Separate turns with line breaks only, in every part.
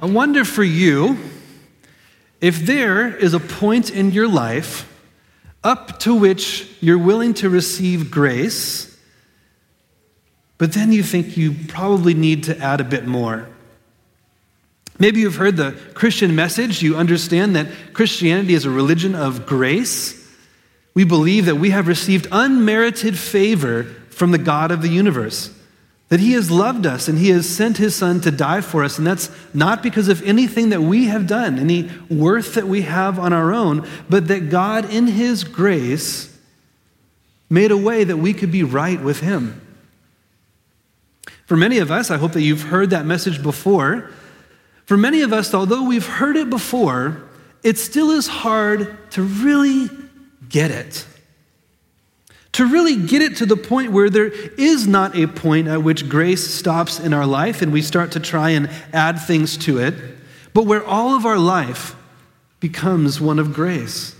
I wonder for you if there is a point in your life up to which you're willing to receive grace, but then you think you probably need to add a bit more. Maybe you've heard the Christian message. You understand that Christianity is a religion of grace. We believe that we have received unmerited favor from the God of the universe, that He has loved us and He has sent His Son to die for us. And that's not because of anything that we have done, any worth that we have on our own, but that God, in His grace, made a way that we could be right with Him. For many of us, I hope that you've heard that message before. For many of us, although we've heard it before, it still is hard to really get it. To really get it to the point where there is not a point at which grace stops in our life and we start to try and add things to it, but where all of our life becomes one of grace.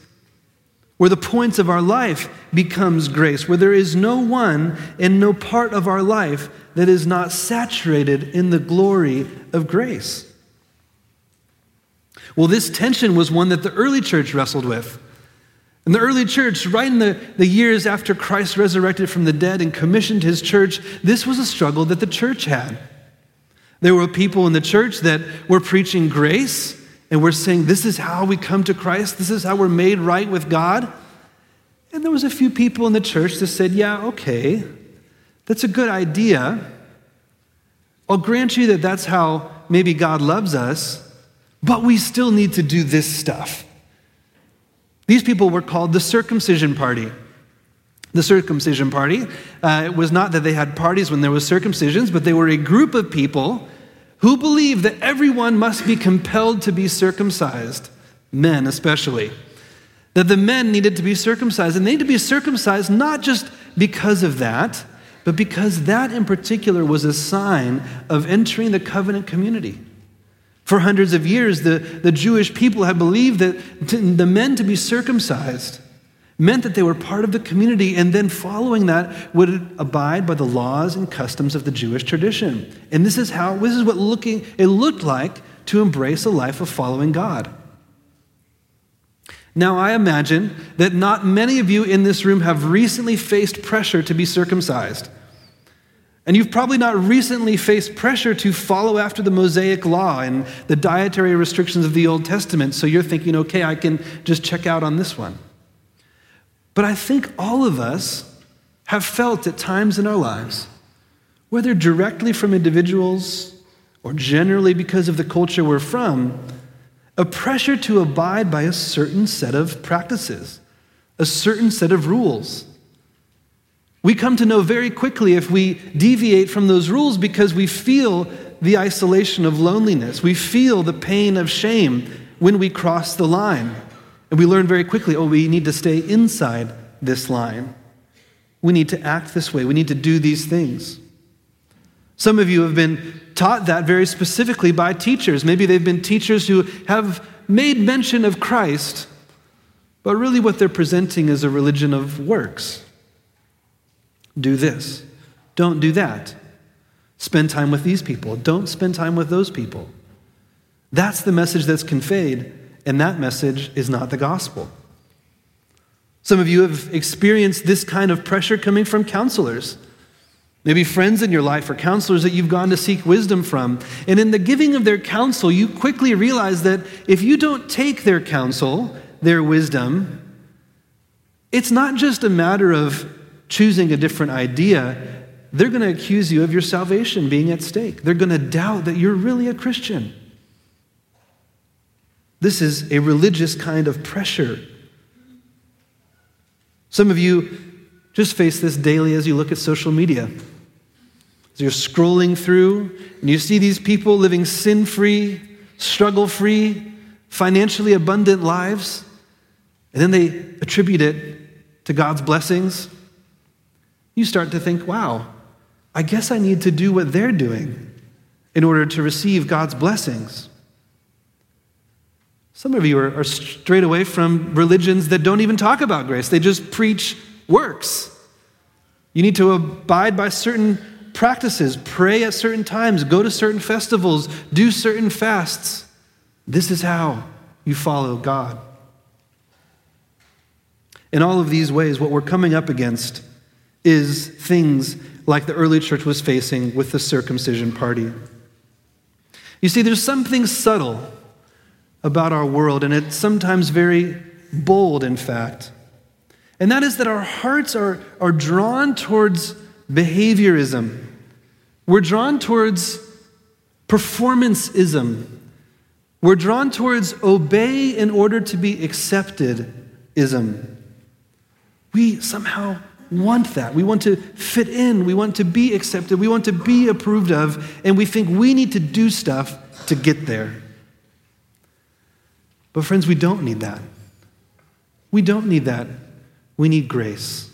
Where the points of our life becomes grace, where there is no one and no part of our life that is not saturated in the glory of grace. Well, this tension was one that the early church wrestled with. In the early church, right in the, the years after Christ resurrected from the dead and commissioned his church, this was a struggle that the church had. There were people in the church that were preaching grace and were saying, This is how we come to Christ, this is how we're made right with God. And there was a few people in the church that said, Yeah, okay, that's a good idea. I'll grant you that that's how maybe God loves us. But we still need to do this stuff. These people were called the circumcision party. The circumcision party uh, it was not that they had parties when there was circumcisions, but they were a group of people who believed that everyone must be compelled to be circumcised, men especially. That the men needed to be circumcised, and they needed to be circumcised not just because of that, but because that in particular was a sign of entering the covenant community. For hundreds of years, the, the Jewish people had believed that the men to be circumcised meant that they were part of the community, and then following that would abide by the laws and customs of the Jewish tradition. And this is how this is what looking it looked like to embrace a life of following God. Now, I imagine that not many of you in this room have recently faced pressure to be circumcised. And you've probably not recently faced pressure to follow after the Mosaic law and the dietary restrictions of the Old Testament. So you're thinking, okay, I can just check out on this one. But I think all of us have felt at times in our lives, whether directly from individuals or generally because of the culture we're from, a pressure to abide by a certain set of practices, a certain set of rules. We come to know very quickly if we deviate from those rules because we feel the isolation of loneliness. We feel the pain of shame when we cross the line. And we learn very quickly oh, we need to stay inside this line. We need to act this way. We need to do these things. Some of you have been taught that very specifically by teachers. Maybe they've been teachers who have made mention of Christ, but really what they're presenting is a religion of works do this. Don't do that. Spend time with these people. Don't spend time with those people. That's the message that's conveyed, and that message is not the gospel. Some of you have experienced this kind of pressure coming from counselors. Maybe friends in your life or counselors that you've gone to seek wisdom from. And in the giving of their counsel, you quickly realize that if you don't take their counsel, their wisdom, it's not just a matter of choosing a different idea, they're going to accuse you of your salvation being at stake. They're going to doubt that you're really a Christian. This is a religious kind of pressure. Some of you just face this daily as you look at social media. As you're scrolling through and you see these people living sin free, struggle free, financially abundant lives, and then they attribute it to God's blessings you start to think, wow, I guess I need to do what they're doing in order to receive God's blessings. Some of you are, are straight away from religions that don't even talk about grace, they just preach works. You need to abide by certain practices, pray at certain times, go to certain festivals, do certain fasts. This is how you follow God. In all of these ways, what we're coming up against is things like the early church was facing with the circumcision party. You see, there's something subtle about our world, and it's sometimes very bold, in fact. And that is that our hearts are, are drawn towards behaviorism. We're drawn towards performanceism. We're drawn towards obey in order to be accepted ism. We somehow want that. We want to fit in. We want to be accepted. We want to be approved of. And we think we need to do stuff to get there. But, friends, we don't need that. We don't need that. We need grace.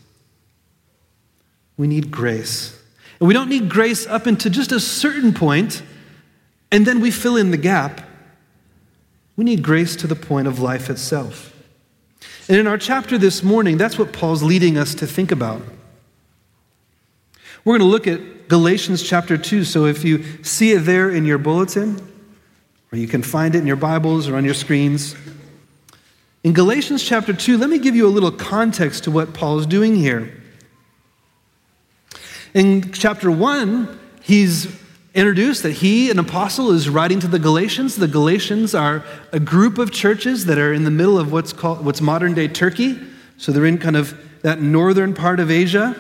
We need grace. And we don't need grace up into just a certain point, and then we fill in the gap. We need grace to the point of life itself. And in our chapter this morning, that's what Paul's leading us to think about. We're going to look at Galatians chapter 2. So if you see it there in your bulletin, or you can find it in your Bibles or on your screens, in Galatians chapter 2, let me give you a little context to what Paul is doing here. In chapter 1, he's introduced that he, an apostle, is writing to the Galatians. The Galatians are a group of churches that are in the middle of what's called what's modern day Turkey. So they're in kind of that northern part of Asia.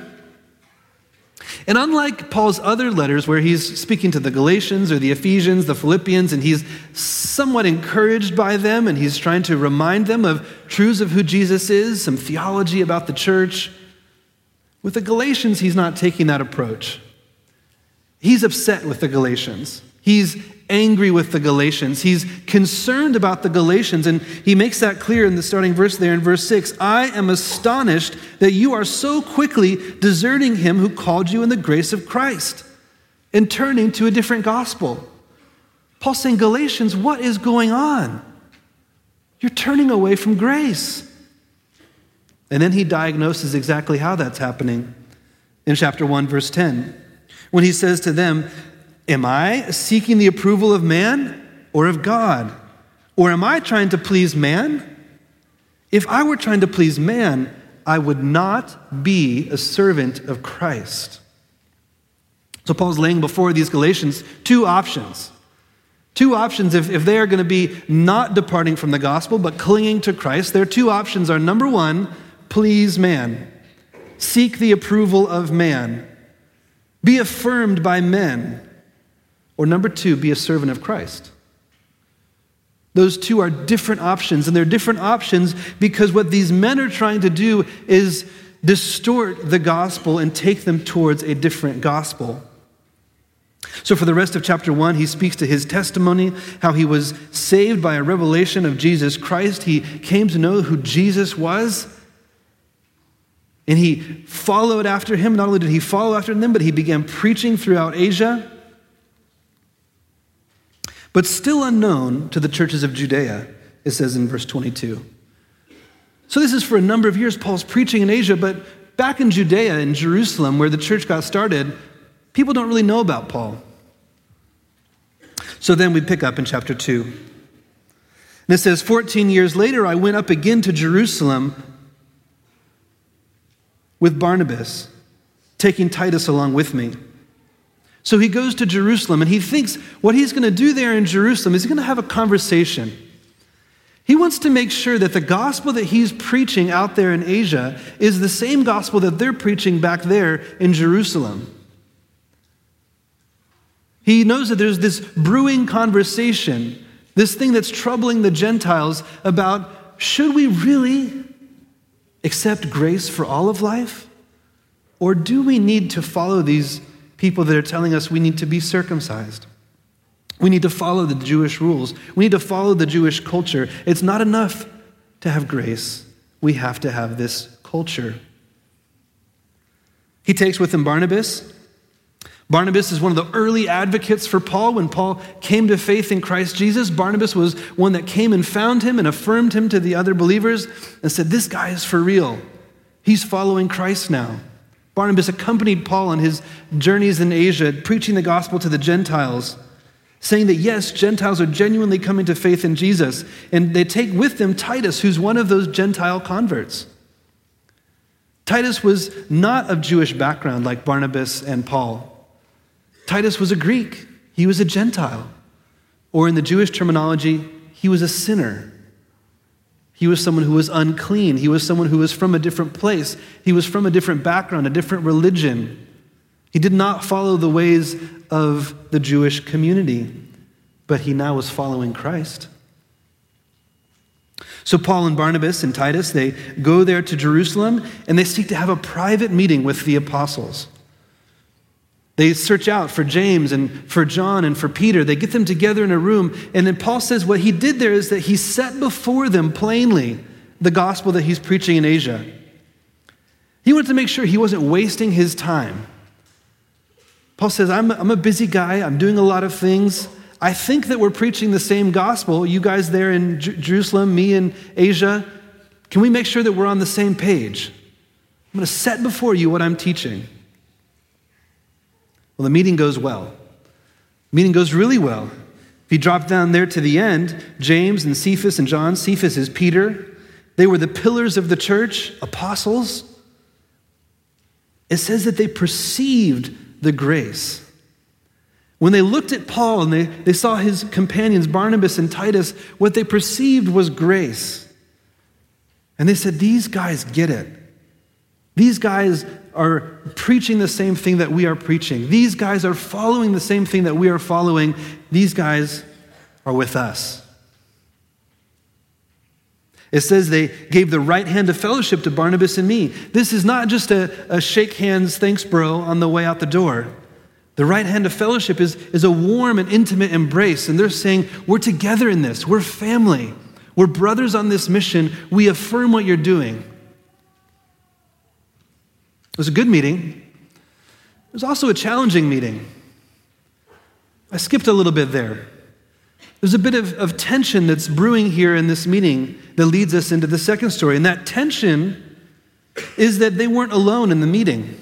And unlike Paul's other letters, where he's speaking to the Galatians or the Ephesians, the Philippians, and he's somewhat encouraged by them and he's trying to remind them of truths of who Jesus is, some theology about the church, with the Galatians, he's not taking that approach. He's upset with the Galatians. He's angry with the Galatians. He's concerned about the Galatians, and he makes that clear in the starting verse there in verse 6. I am astonished that you are so quickly deserting him who called you in the grace of Christ and turning to a different gospel. Paul's saying, Galatians, what is going on? You're turning away from grace. And then he diagnoses exactly how that's happening in chapter 1, verse 10 when he says to them, Am I seeking the approval of man or of God? Or am I trying to please man? If I were trying to please man, I would not be a servant of Christ. So Paul's laying before these Galatians two options. Two options if, if they are going to be not departing from the gospel but clinging to Christ. Their two options are number one, please man, seek the approval of man. Be affirmed by men. Or number two, be a servant of Christ. Those two are different options, and they're different options because what these men are trying to do is distort the gospel and take them towards a different gospel. So, for the rest of chapter one, he speaks to his testimony, how he was saved by a revelation of Jesus Christ. He came to know who Jesus was, and he followed after him. Not only did he follow after them, but he began preaching throughout Asia. But still unknown to the churches of Judea, it says in verse 22. So, this is for a number of years. Paul's preaching in Asia, but back in Judea, in Jerusalem, where the church got started, people don't really know about Paul. So then we pick up in chapter 2. And it says, 14 years later, I went up again to Jerusalem with Barnabas, taking Titus along with me. So he goes to Jerusalem and he thinks what he's going to do there in Jerusalem is he's going to have a conversation. He wants to make sure that the gospel that he's preaching out there in Asia is the same gospel that they're preaching back there in Jerusalem. He knows that there's this brewing conversation, this thing that's troubling the Gentiles about should we really accept grace for all of life? Or do we need to follow these people that are telling us we need to be circumcised? We need to follow the Jewish rules. We need to follow the Jewish culture. It's not enough to have grace, we have to have this culture. He takes with him Barnabas, Barnabas is one of the early advocates for Paul. When Paul came to faith in Christ Jesus, Barnabas was one that came and found him and affirmed him to the other believers and said, This guy is for real. He's following Christ now. Barnabas accompanied Paul on his journeys in Asia, preaching the gospel to the Gentiles, saying that yes, Gentiles are genuinely coming to faith in Jesus. And they take with them Titus, who's one of those Gentile converts. Titus was not of Jewish background like Barnabas and Paul. Titus was a Greek, he was a Gentile. Or in the Jewish terminology, he was a sinner. He was someone who was unclean. He was someone who was from a different place. He was from a different background, a different religion. He did not follow the ways of the Jewish community, but he now was following Christ. So, Paul and Barnabas and Titus, they go there to Jerusalem and they seek to have a private meeting with the apostles. They search out for James and for John and for Peter. They get them together in a room. And then Paul says what he did there is that he set before them plainly the gospel that he's preaching in Asia. He wanted to make sure he wasn't wasting his time. Paul says, I'm, I'm a busy guy, I'm doing a lot of things. I think that we're preaching the same gospel, you guys there in J- Jerusalem, me in Asia. Can we make sure that we're on the same page? I'm going to set before you what I'm teaching. Well, the meeting goes well. The meeting goes really well. If you drop down there to the end, James and Cephas and John, Cephas is Peter. They were the pillars of the church, apostles. It says that they perceived the grace. When they looked at Paul and they, they saw his companions, Barnabas and Titus, what they perceived was grace. And they said, These guys get it. These guys are preaching the same thing that we are preaching. These guys are following the same thing that we are following. These guys are with us. It says they gave the right hand of fellowship to Barnabas and me. This is not just a, a shake hands, thanks, bro, on the way out the door. The right hand of fellowship is, is a warm and intimate embrace. And they're saying, We're together in this. We're family. We're brothers on this mission. We affirm what you're doing. It was a good meeting. It was also a challenging meeting. I skipped a little bit there. There's a bit of, of tension that's brewing here in this meeting that leads us into the second story. And that tension is that they weren't alone in the meeting.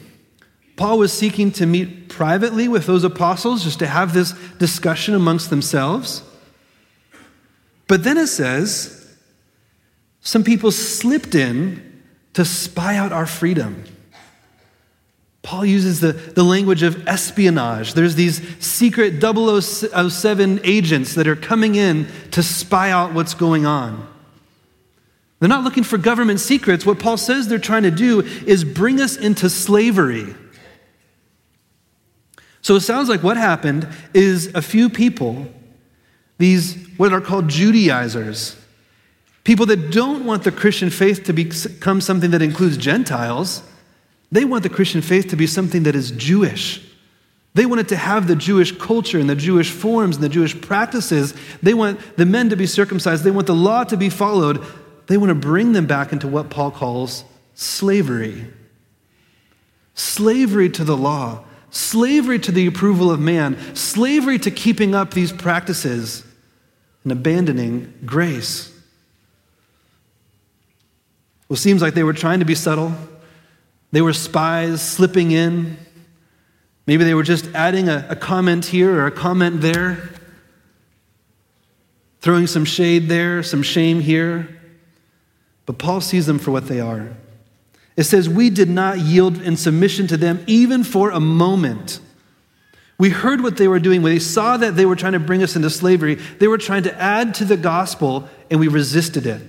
Paul was seeking to meet privately with those apostles just to have this discussion amongst themselves. But then it says some people slipped in to spy out our freedom. Paul uses the, the language of espionage. There's these secret 007 agents that are coming in to spy out what's going on. They're not looking for government secrets. What Paul says they're trying to do is bring us into slavery. So it sounds like what happened is a few people, these what are called Judaizers, people that don't want the Christian faith to become something that includes Gentiles. They want the Christian faith to be something that is Jewish. They want it to have the Jewish culture and the Jewish forms and the Jewish practices. They want the men to be circumcised. They want the law to be followed. They want to bring them back into what Paul calls slavery. Slavery to the law, slavery to the approval of man, slavery to keeping up these practices and abandoning grace. Well, it seems like they were trying to be subtle. They were spies slipping in. Maybe they were just adding a, a comment here or a comment there, throwing some shade there, some shame here. But Paul sees them for what they are. It says, We did not yield in submission to them even for a moment. We heard what they were doing. When they saw that they were trying to bring us into slavery, they were trying to add to the gospel, and we resisted it.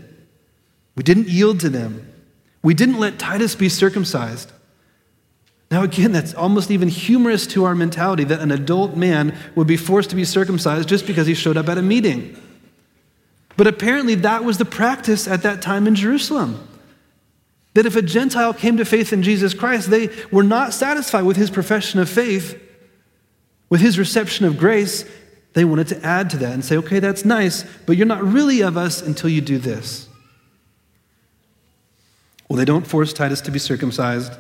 We didn't yield to them. We didn't let Titus be circumcised. Now, again, that's almost even humorous to our mentality that an adult man would be forced to be circumcised just because he showed up at a meeting. But apparently, that was the practice at that time in Jerusalem. That if a Gentile came to faith in Jesus Christ, they were not satisfied with his profession of faith, with his reception of grace. They wanted to add to that and say, okay, that's nice, but you're not really of us until you do this. Well, they don't force Titus to be circumcised.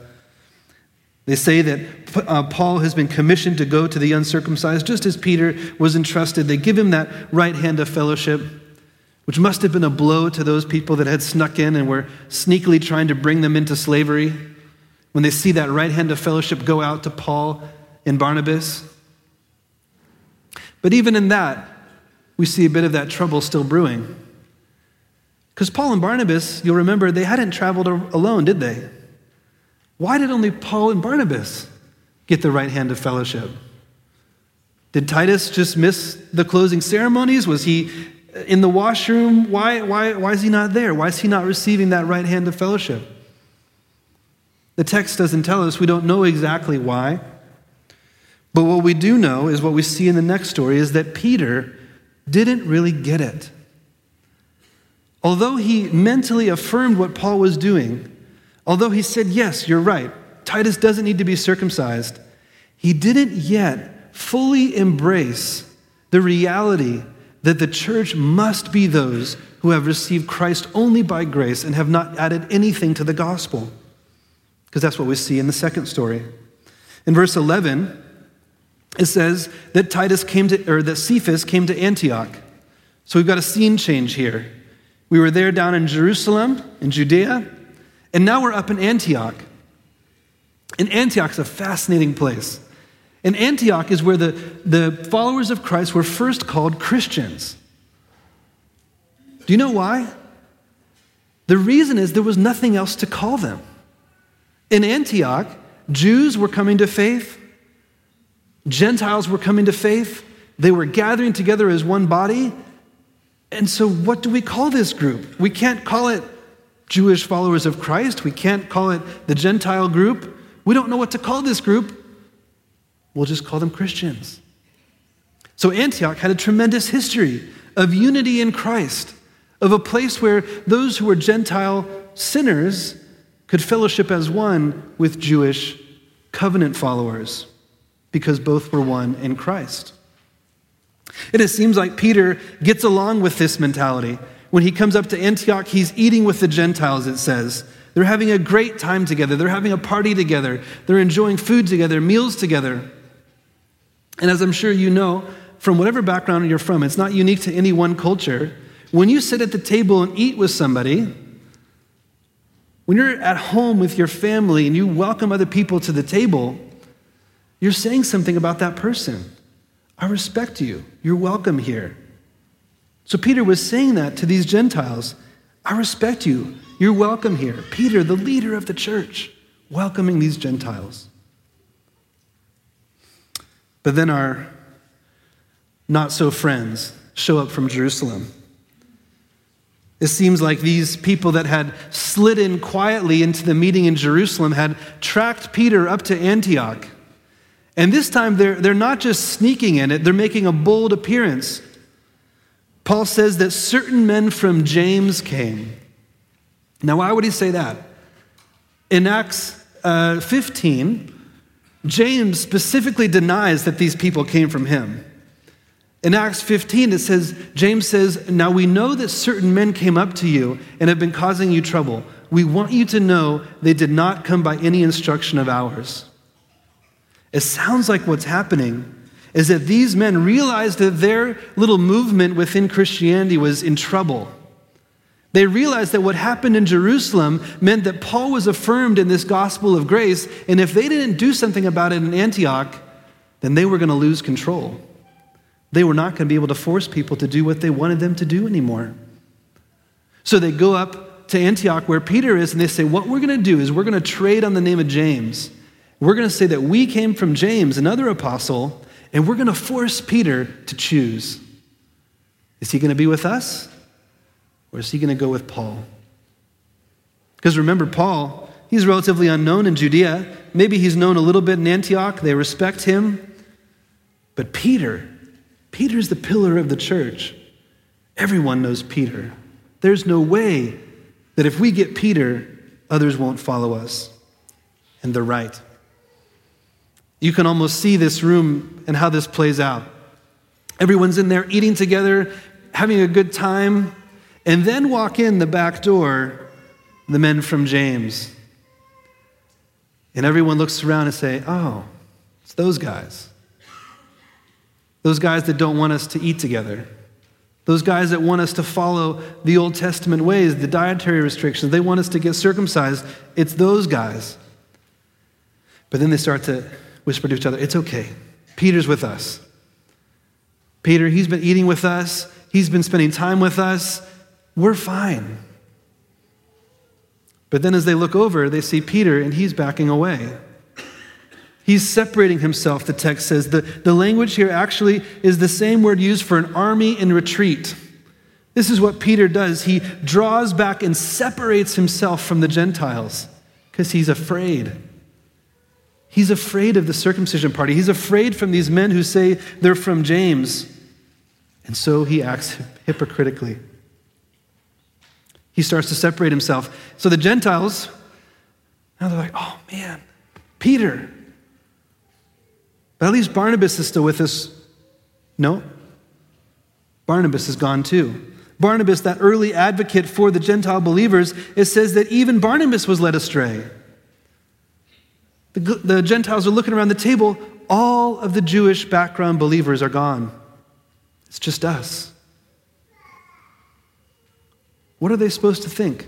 They say that uh, Paul has been commissioned to go to the uncircumcised, just as Peter was entrusted. They give him that right hand of fellowship, which must have been a blow to those people that had snuck in and were sneakily trying to bring them into slavery. when they see that right hand of fellowship go out to Paul and Barnabas. But even in that, we see a bit of that trouble still brewing. Because Paul and Barnabas, you'll remember, they hadn't traveled alone, did they? Why did only Paul and Barnabas get the right hand of fellowship? Did Titus just miss the closing ceremonies? Was he uh, in the washroom? Why, why, why is he not there? Why is he not receiving that right hand of fellowship? The text doesn't tell us. We don't know exactly why. But what we do know is what we see in the next story is that Peter didn't really get it. Although he mentally affirmed what Paul was doing, although he said, Yes, you're right, Titus doesn't need to be circumcised, he didn't yet fully embrace the reality that the church must be those who have received Christ only by grace and have not added anything to the gospel. Because that's what we see in the second story. In verse 11, it says that Titus came to, or that Cephas came to Antioch. So we've got a scene change here. We were there down in Jerusalem, in Judea, and now we're up in Antioch. And Antioch's a fascinating place. And Antioch is where the, the followers of Christ were first called Christians. Do you know why? The reason is there was nothing else to call them. In Antioch, Jews were coming to faith, Gentiles were coming to faith, they were gathering together as one body. And so, what do we call this group? We can't call it Jewish followers of Christ, we can't call it the Gentile group. We don't know what to call this group. We'll just call them Christians. So Antioch had a tremendous history of unity in Christ, of a place where those who were Gentile sinners could fellowship as one with Jewish covenant followers because both were one in Christ. And it seems like Peter gets along with this mentality. When he comes up to Antioch, he's eating with the Gentiles, it says. They're having a great time together. They're having a party together. They're enjoying food together, meals together. And as I'm sure you know, from whatever background you're from, it's not unique to any one culture. When you sit at the table and eat with somebody, when you're at home with your family and you welcome other people to the table, you're saying something about that person. I respect you. You're welcome here. So Peter was saying that to these Gentiles. I respect you. You're welcome here. Peter, the leader of the church, welcoming these Gentiles. But then our not so friends show up from Jerusalem. It seems like these people that had slid in quietly into the meeting in Jerusalem had tracked Peter up to Antioch. And this time they're, they're not just sneaking in it, they're making a bold appearance. Paul says that certain men from James came. Now, why would he say that? In Acts uh, 15, James specifically denies that these people came from him. In Acts 15, it says, James says, Now we know that certain men came up to you and have been causing you trouble. We want you to know they did not come by any instruction of ours. It sounds like what's happening is that these men realized that their little movement within Christianity was in trouble. They realized that what happened in Jerusalem meant that Paul was affirmed in this gospel of grace, and if they didn't do something about it in Antioch, then they were going to lose control. They were not going to be able to force people to do what they wanted them to do anymore. So they go up to Antioch where Peter is, and they say, What we're going to do is we're going to trade on the name of James. We're going to say that we came from James, another apostle, and we're going to force Peter to choose. Is he going to be with us? Or is he going to go with Paul? Because remember, Paul, he's relatively unknown in Judea. Maybe he's known a little bit in Antioch. They respect him. But Peter, Peter's the pillar of the church. Everyone knows Peter. There's no way that if we get Peter, others won't follow us. And they're right. You can almost see this room and how this plays out. Everyone's in there eating together, having a good time and then walk in the back door the men from James. And everyone looks around and say, "Oh, it's those guys. Those guys that don't want us to eat together. Those guys that want us to follow the Old Testament ways, the dietary restrictions. They want us to get circumcised. It's those guys." But then they start to whisper to each other, It's okay. Peter's with us. Peter, he's been eating with us, he's been spending time with us. We're fine. But then as they look over, they see Peter and he's backing away. He's separating himself, the text says. The, the language here actually is the same word used for an army in retreat. This is what Peter does. He draws back and separates himself from the Gentiles because he's afraid. He's afraid of the circumcision party. He's afraid from these men who say they're from James. And so he acts hypocritically. He starts to separate himself. So the Gentiles, now they're like, oh man, Peter, but at least Barnabas is still with us. No. Barnabas is gone too. Barnabas, that early advocate for the Gentile believers, it says that even Barnabas was led astray. The, the Gentiles are looking around the table. All of the Jewish background believers are gone. It's just us. What are they supposed to think?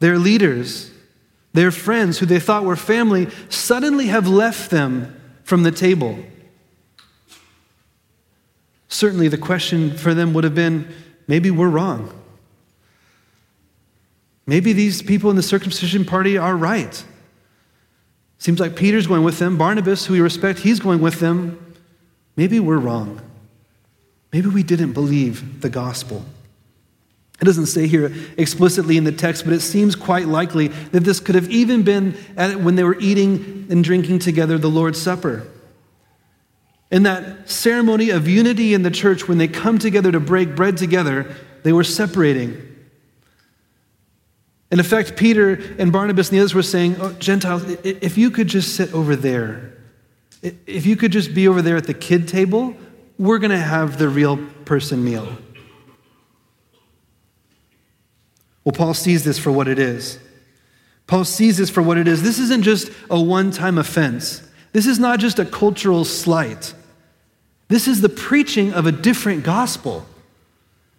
Their leaders, their friends who they thought were family, suddenly have left them from the table. Certainly, the question for them would have been maybe we're wrong. Maybe these people in the circumcision party are right. Seems like Peter's going with them. Barnabas, who we respect, he's going with them. Maybe we're wrong. Maybe we didn't believe the gospel. It doesn't say here explicitly in the text, but it seems quite likely that this could have even been when they were eating and drinking together the Lord's Supper. In that ceremony of unity in the church, when they come together to break bread together, they were separating. In effect, Peter and Barnabas and the others were saying, oh, Gentiles, if you could just sit over there, if you could just be over there at the kid table, we're going to have the real person meal. Well, Paul sees this for what it is. Paul sees this for what it is. This isn't just a one time offense, this is not just a cultural slight. This is the preaching of a different gospel.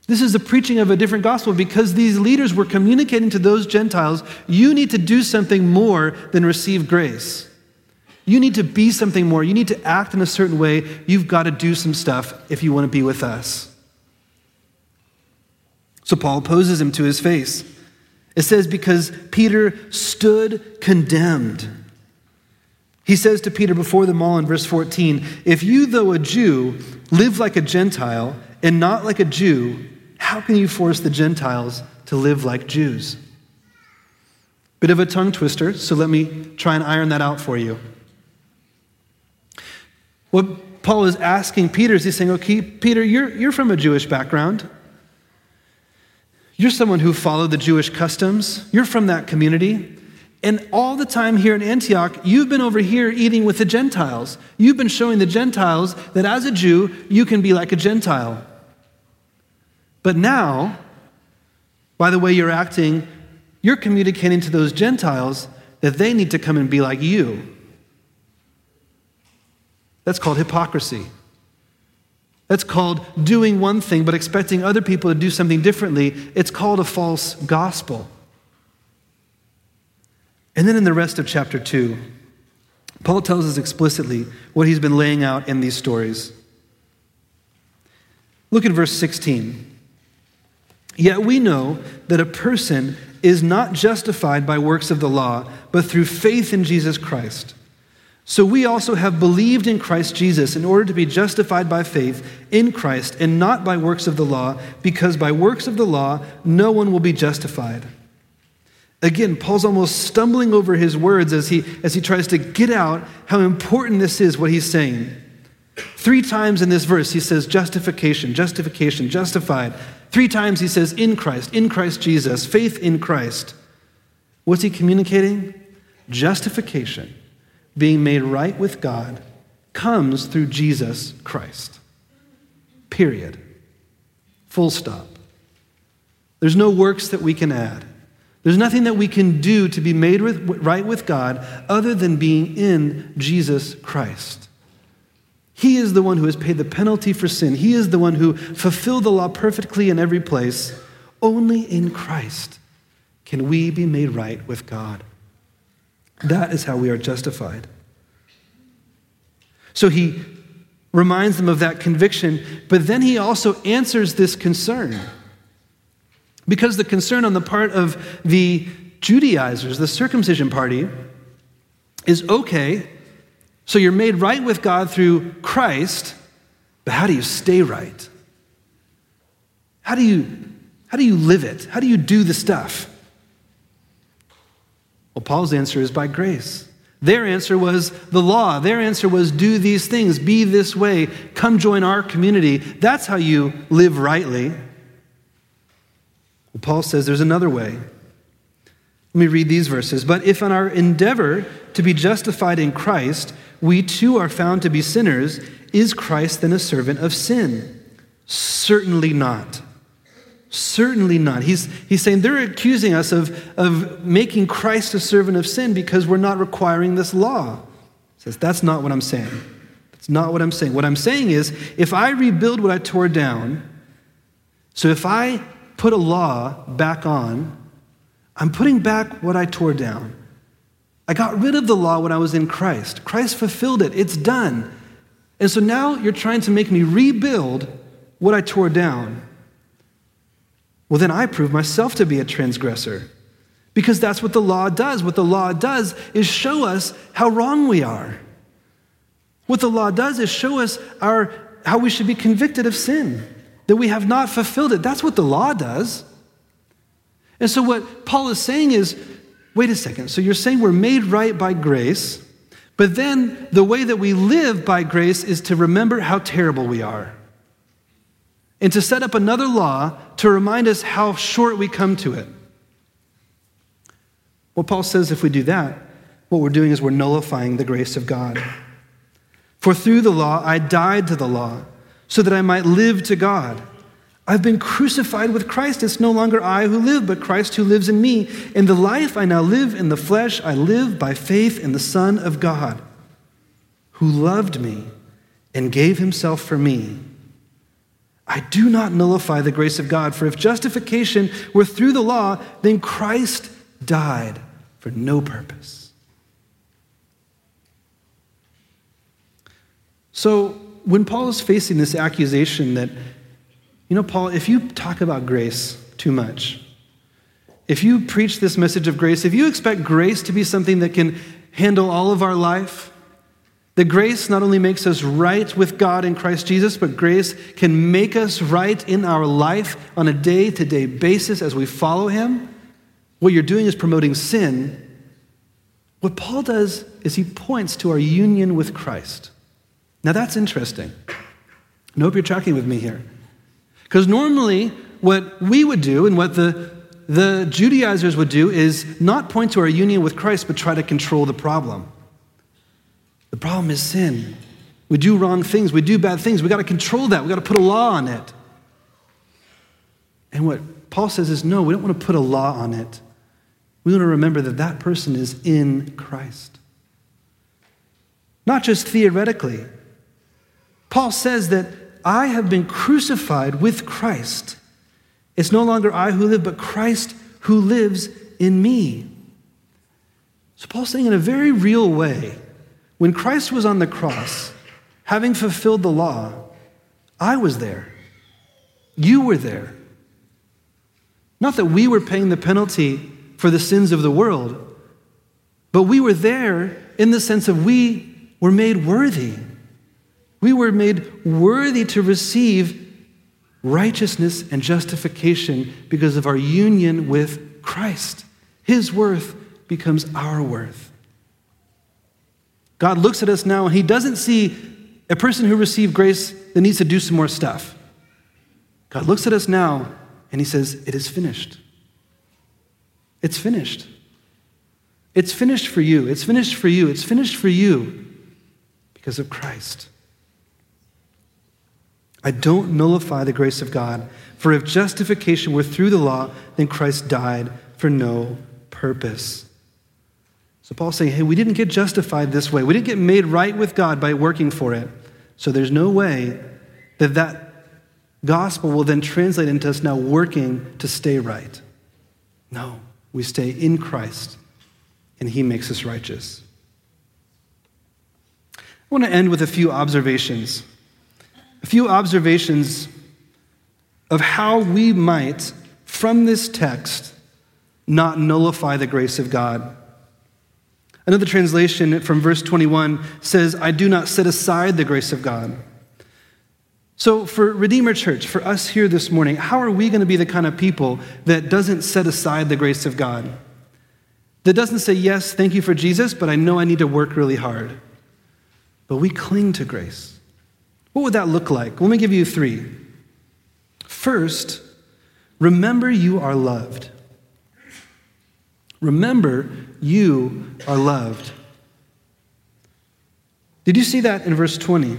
This is the preaching of a different gospel because these leaders were communicating to those Gentiles you need to do something more than receive grace. You need to be something more. You need to act in a certain way. You've got to do some stuff if you want to be with us. So Paul opposes him to his face. It says, because Peter stood condemned. He says to Peter before them all in verse 14, If you, though a Jew, live like a Gentile and not like a Jew, how can you force the Gentiles to live like Jews? Bit of a tongue twister, so let me try and iron that out for you. What Paul is asking Peter is he's saying, okay, Peter, you're, you're from a Jewish background. You're someone who followed the Jewish customs, you're from that community. And all the time here in Antioch, you've been over here eating with the Gentiles. You've been showing the Gentiles that as a Jew, you can be like a Gentile. But now, by the way you're acting, you're communicating to those Gentiles that they need to come and be like you. That's called hypocrisy. That's called doing one thing but expecting other people to do something differently. It's called a false gospel. And then in the rest of chapter 2, Paul tells us explicitly what he's been laying out in these stories. Look at verse 16. Yet we know that a person is not justified by works of the law, but through faith in Jesus Christ. So we also have believed in Christ Jesus in order to be justified by faith in Christ and not by works of the law, because by works of the law no one will be justified. Again, Paul's almost stumbling over his words as he, as he tries to get out how important this is, what he's saying. Three times in this verse, he says justification, justification, justified. Three times he says in Christ, in Christ Jesus, faith in Christ. What's he communicating? Justification being made right with God comes through Jesus Christ. Period. Full stop. There's no works that we can add. There's nothing that we can do to be made with, right with God other than being in Jesus Christ. He is the one who has paid the penalty for sin. He is the one who fulfilled the law perfectly in every place. Only in Christ can we be made right with God. That is how we are justified. So he reminds them of that conviction, but then he also answers this concern. Because the concern on the part of the Judaizers, the circumcision party, is okay, so you're made right with God through Christ, but how do you stay right? How do you, how do you live it? How do you do the stuff? Well, Paul's answer is by grace. Their answer was the law. Their answer was do these things, be this way, come join our community. That's how you live rightly. Well, Paul says there's another way. Let me read these verses. But if in our endeavor to be justified in Christ, we too are found to be sinners, is Christ then a servant of sin? Certainly not. Certainly not. He's, he's saying they're accusing us of, of making Christ a servant of sin because we're not requiring this law. He says, That's not what I'm saying. That's not what I'm saying. What I'm saying is, if I rebuild what I tore down, so if I put a law back on, I'm putting back what I tore down. I got rid of the law when I was in Christ. Christ fulfilled it, it's done. And so now you're trying to make me rebuild what I tore down well, then I prove myself to be a transgressor. Because that's what the law does. What the law does is show us how wrong we are. What the law does is show us our, how we should be convicted of sin, that we have not fulfilled it. That's what the law does. And so, what Paul is saying is wait a second. So, you're saying we're made right by grace, but then the way that we live by grace is to remember how terrible we are and to set up another law to remind us how short we come to it. Well, Paul says if we do that, what we're doing is we're nullifying the grace of God. For through the law I died to the law, so that I might live to God. I've been crucified with Christ. It's no longer I who live, but Christ who lives in me. In the life I now live in the flesh, I live by faith in the Son of God, who loved me and gave himself for me. I do not nullify the grace of God, for if justification were through the law, then Christ died for no purpose. So, when Paul is facing this accusation that, you know, Paul, if you talk about grace too much, if you preach this message of grace, if you expect grace to be something that can handle all of our life, that grace not only makes us right with God in Christ Jesus, but grace can make us right in our life on a day to day basis as we follow Him. What you're doing is promoting sin. What Paul does is he points to our union with Christ. Now that's interesting. I hope you're tracking with me here. Because normally, what we would do and what the, the Judaizers would do is not point to our union with Christ, but try to control the problem. The problem is sin. We do wrong things, we do bad things. We got to control that, we got to put a law on it. And what Paul says is no, we don't want to put a law on it. We want to remember that that person is in Christ. Not just theoretically. Paul says that I have been crucified with Christ. It's no longer I who live, but Christ who lives in me. So Paul's saying in a very real way, when Christ was on the cross, having fulfilled the law, I was there. You were there. Not that we were paying the penalty for the sins of the world, but we were there in the sense of we were made worthy. We were made worthy to receive righteousness and justification because of our union with Christ. His worth becomes our worth. God looks at us now and he doesn't see a person who received grace that needs to do some more stuff. God looks at us now and he says, It is finished. It's finished. It's finished for you. It's finished for you. It's finished for you because of Christ. I don't nullify the grace of God, for if justification were through the law, then Christ died for no purpose. So Paul's saying, hey, we didn't get justified this way. We didn't get made right with God by working for it. So there's no way that that gospel will then translate into us now working to stay right. No, we stay in Christ and he makes us righteous. I want to end with a few observations. A few observations of how we might, from this text, not nullify the grace of God. Another translation from verse 21 says, I do not set aside the grace of God. So, for Redeemer Church, for us here this morning, how are we going to be the kind of people that doesn't set aside the grace of God? That doesn't say, Yes, thank you for Jesus, but I know I need to work really hard. But we cling to grace. What would that look like? Let me give you three. First, remember you are loved. Remember you are loved. Did you see that in verse 20?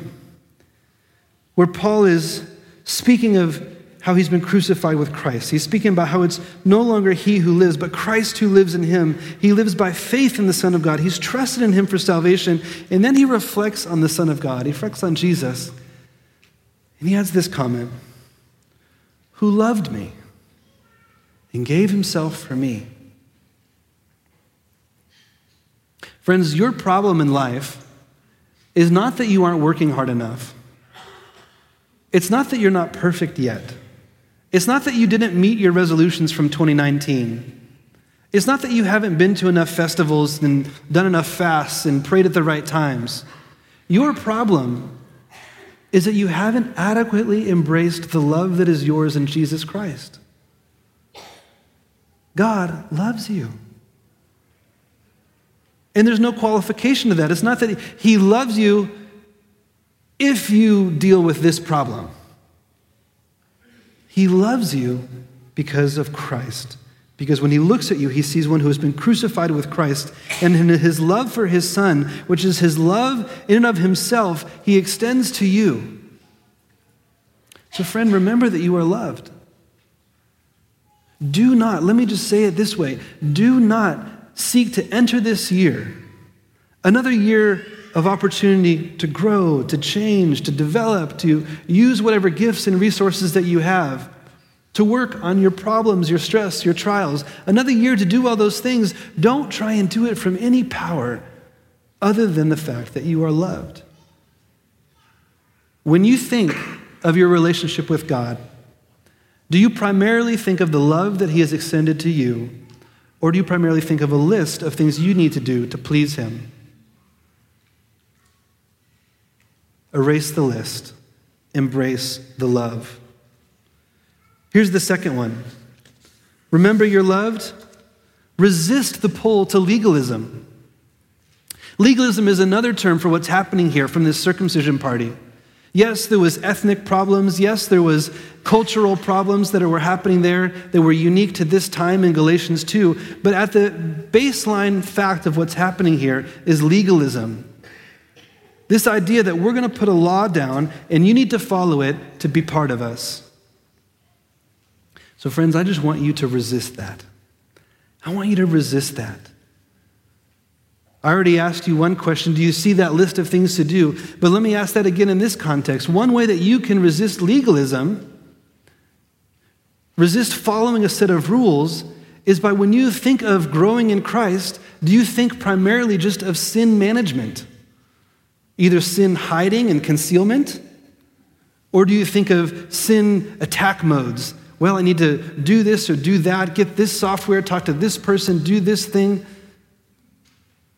Where Paul is speaking of how he's been crucified with Christ. He's speaking about how it's no longer he who lives, but Christ who lives in him. He lives by faith in the Son of God. He's trusted in him for salvation. And then he reflects on the Son of God. He reflects on Jesus. And he adds this comment Who loved me and gave himself for me. Friends, your problem in life is not that you aren't working hard enough. It's not that you're not perfect yet. It's not that you didn't meet your resolutions from 2019. It's not that you haven't been to enough festivals and done enough fasts and prayed at the right times. Your problem is that you haven't adequately embraced the love that is yours in Jesus Christ. God loves you. And there's no qualification to that. It's not that He loves you if you deal with this problem. He loves you because of Christ. Because when he looks at you, he sees one who has been crucified with Christ. And in his love for his son, which is his love in and of himself, he extends to you. So, friend, remember that you are loved. Do not, let me just say it this way do not seek to enter this year, another year of opportunity to grow, to change, to develop, to use whatever gifts and resources that you have, to work on your problems, your stress, your trials. Another year to do all those things. Don't try and do it from any power other than the fact that you are loved. When you think of your relationship with God, do you primarily think of the love that He has extended to you, or do you primarily think of a list of things you need to do to please Him? Erase the list, embrace the love. Here's the second one Remember you're loved? Resist the pull to legalism. Legalism is another term for what's happening here from this circumcision party. Yes, there was ethnic problems. Yes, there was cultural problems that were happening there that were unique to this time in Galatians 2. But at the baseline fact of what's happening here is legalism. This idea that we're going to put a law down and you need to follow it to be part of us. So, friends, I just want you to resist that. I want you to resist that. I already asked you one question Do you see that list of things to do? But let me ask that again in this context. One way that you can resist legalism, resist following a set of rules, is by when you think of growing in Christ, do you think primarily just of sin management? Either sin hiding and concealment, or do you think of sin attack modes? Well, I need to do this or do that, get this software, talk to this person, do this thing.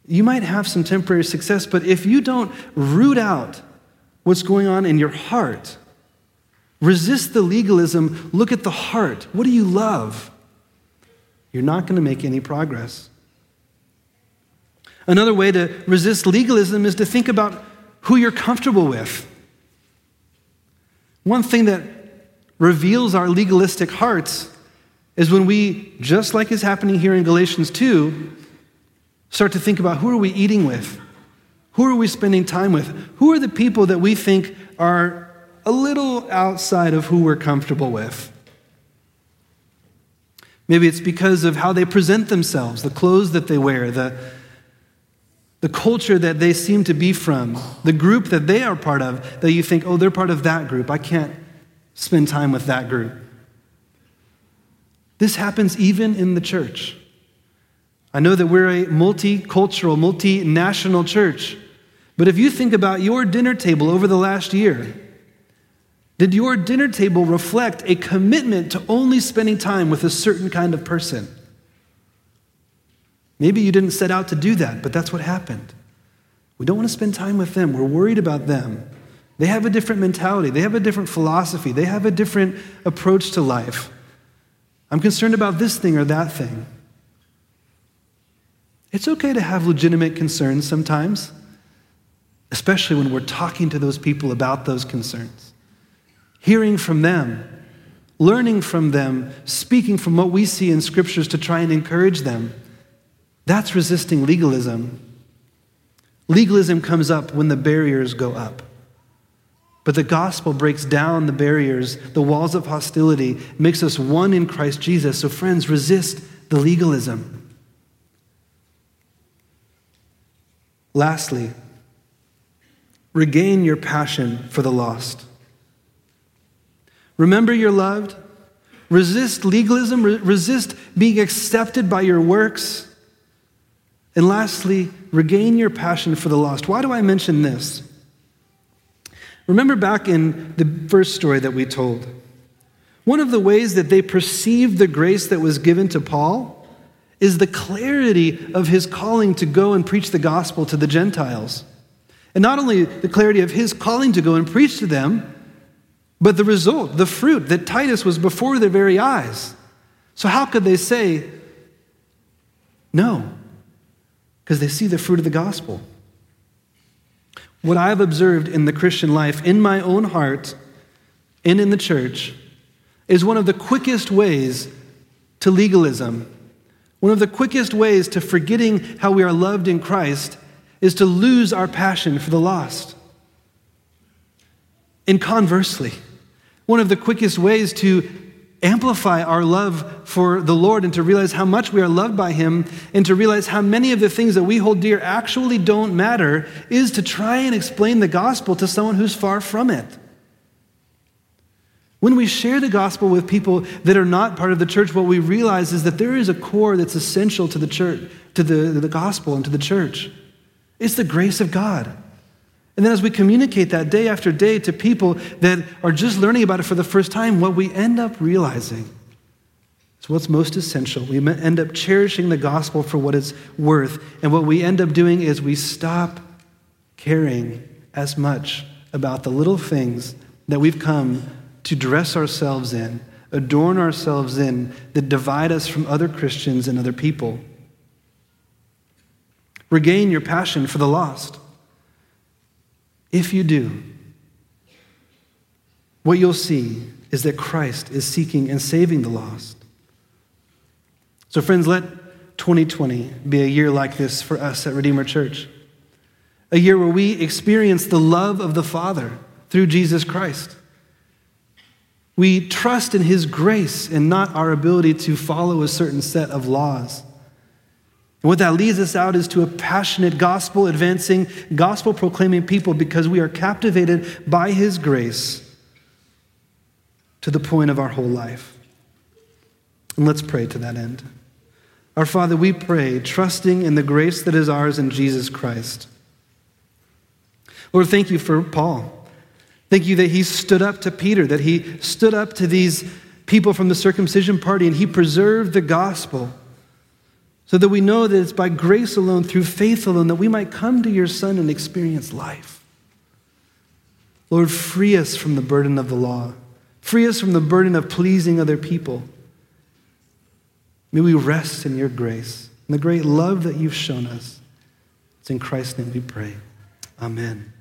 You might have some temporary success, but if you don't root out what's going on in your heart, resist the legalism, look at the heart. What do you love? You're not going to make any progress. Another way to resist legalism is to think about who you're comfortable with. One thing that reveals our legalistic hearts is when we, just like is happening here in Galatians 2, start to think about who are we eating with? Who are we spending time with? Who are the people that we think are a little outside of who we're comfortable with? Maybe it's because of how they present themselves, the clothes that they wear, the, the culture that they seem to be from, the group that they are part of, that you think, oh, they're part of that group. I can't spend time with that group. This happens even in the church. I know that we're a multicultural, multinational church. But if you think about your dinner table over the last year, did your dinner table reflect a commitment to only spending time with a certain kind of person? Maybe you didn't set out to do that, but that's what happened. We don't want to spend time with them. We're worried about them. They have a different mentality, they have a different philosophy, they have a different approach to life. I'm concerned about this thing or that thing. It's okay to have legitimate concerns sometimes, especially when we're talking to those people about those concerns. Hearing from them, learning from them, speaking from what we see in scriptures to try and encourage them. That's resisting legalism. Legalism comes up when the barriers go up. But the gospel breaks down the barriers, the walls of hostility, makes us one in Christ Jesus. So, friends, resist the legalism. Lastly, regain your passion for the lost. Remember you're loved. Resist legalism. resist being accepted by your works. And lastly, regain your passion for the lost. Why do I mention this? Remember back in the first story that we told, one of the ways that they perceived the grace that was given to Paul is the clarity of his calling to go and preach the gospel to the Gentiles. And not only the clarity of his calling to go and preach to them, but the result, the fruit that Titus was before their very eyes. So, how could they say no? because they see the fruit of the gospel. What I've observed in the Christian life, in my own heart and in the church, is one of the quickest ways to legalism. One of the quickest ways to forgetting how we are loved in Christ is to lose our passion for the lost. And conversely, one of the quickest ways to amplify our love for the Lord and to realize how much we are loved by Him and to realize how many of the things that we hold dear actually don't matter is to try and explain the gospel to someone who's far from it. When we share the gospel with people that are not part of the church, what we realize is that there is a core that's essential to the church, to the, the gospel and to the church. It's the grace of God. And then as we communicate that day after day to people that are just learning about it for the first time, what we end up realizing is what's most essential. We end up cherishing the gospel for what it's worth. And what we end up doing is we stop caring as much about the little things that we've come to dress ourselves in, adorn ourselves in, that divide us from other Christians and other people. Regain your passion for the lost. If you do, what you'll see is that Christ is seeking and saving the lost. So, friends, let 2020 be a year like this for us at Redeemer Church. A year where we experience the love of the Father through Jesus Christ. We trust in His grace and not our ability to follow a certain set of laws. And what that leads us out is to a passionate gospel advancing, gospel proclaiming people because we are captivated by his grace to the point of our whole life. And let's pray to that end. Our Father, we pray, trusting in the grace that is ours in Jesus Christ. Lord, thank you for Paul. Thank you that he stood up to Peter, that he stood up to these people from the circumcision party, and he preserved the gospel so that we know that it's by grace alone, through faith alone, that we might come to your Son and experience life. Lord, free us from the burden of the law. Free us from the burden of pleasing other people. May we rest in your grace and the great love that you've shown us. It's in Christ's name we pray. Amen.